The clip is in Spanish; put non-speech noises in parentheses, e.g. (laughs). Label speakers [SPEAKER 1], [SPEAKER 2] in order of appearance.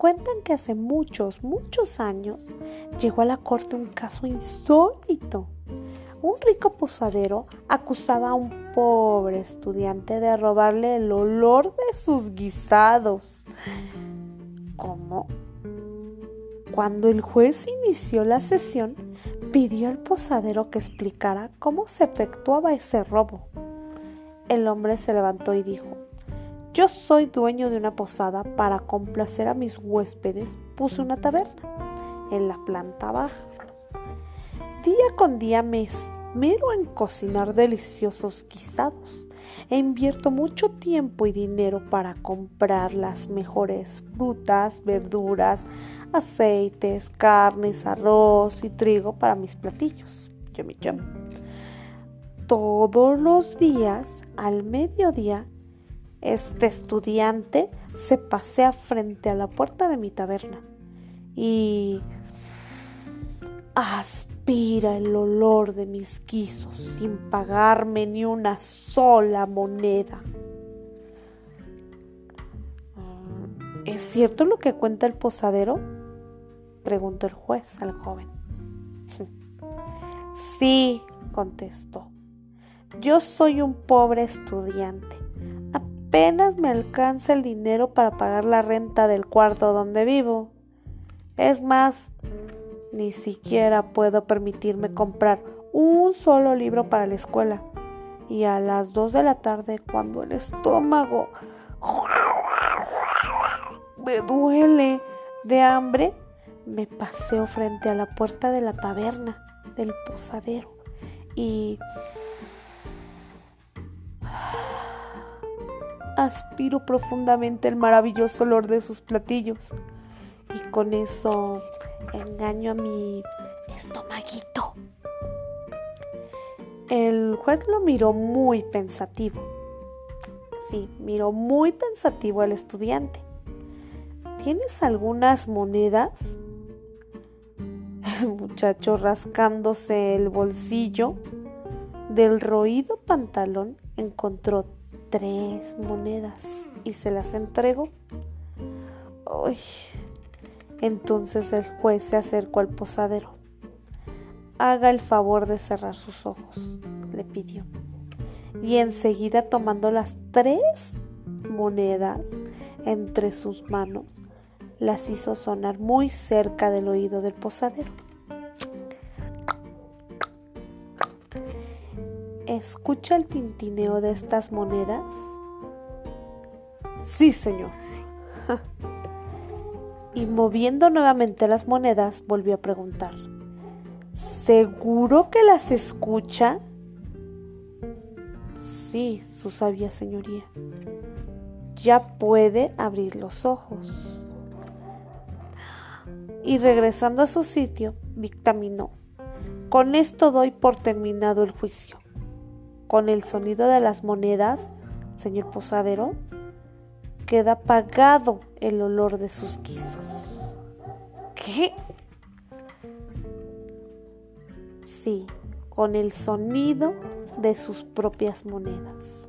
[SPEAKER 1] Cuentan que hace muchos, muchos años llegó a la corte un caso insólito. Un rico posadero acusaba a un pobre estudiante de robarle el olor de sus guisados. ¿Cómo? Cuando el juez inició la sesión, pidió al posadero que explicara cómo se efectuaba ese robo. El hombre se levantó y dijo, yo soy dueño de una posada. Para complacer a mis huéspedes puse una taberna en la planta baja. Día con día me esmero en cocinar deliciosos guisados e invierto mucho tiempo y dinero para comprar las mejores frutas, verduras, aceites, carnes, arroz y trigo para mis platillos. Yummy, yummy. Todos los días, al mediodía, este estudiante se pasea frente a la puerta de mi taberna y aspira el olor de mis guisos sin pagarme ni una sola moneda. ¿Es cierto lo que cuenta el posadero? preguntó el juez al joven. (laughs) Sí, contestó. Yo soy un pobre estudiante apenas me alcanza el dinero para pagar la renta del cuarto donde vivo. Es más, ni siquiera puedo permitirme comprar un solo libro para la escuela. Y a las dos de la tarde, cuando el estómago me duele de hambre, me paseo frente a la puerta de la taberna del posadero y aspiro profundamente el maravilloso olor de sus platillos y con eso engaño a mi estomaguito. El juez lo miró muy pensativo. Sí, miró muy pensativo al estudiante. ¿Tienes algunas monedas? El muchacho rascándose el bolsillo del roído pantalón encontró tres monedas y se las entregó. Uy. Entonces el juez se acercó al posadero. Haga el favor de cerrar sus ojos, le pidió. Y enseguida tomando las tres monedas entre sus manos, las hizo sonar muy cerca del oído del posadero. ¿Escucha el tintineo de estas monedas? Sí, señor. (laughs) y moviendo nuevamente las monedas, volvió a preguntar. ¿Seguro que las escucha? Sí, su sabia señoría. Ya puede abrir los ojos. Y regresando a su sitio, dictaminó. Con esto doy por terminado el juicio con el sonido de las monedas, señor posadero, queda apagado el olor de sus guisos. ¿Qué? Sí, con el sonido de sus propias monedas.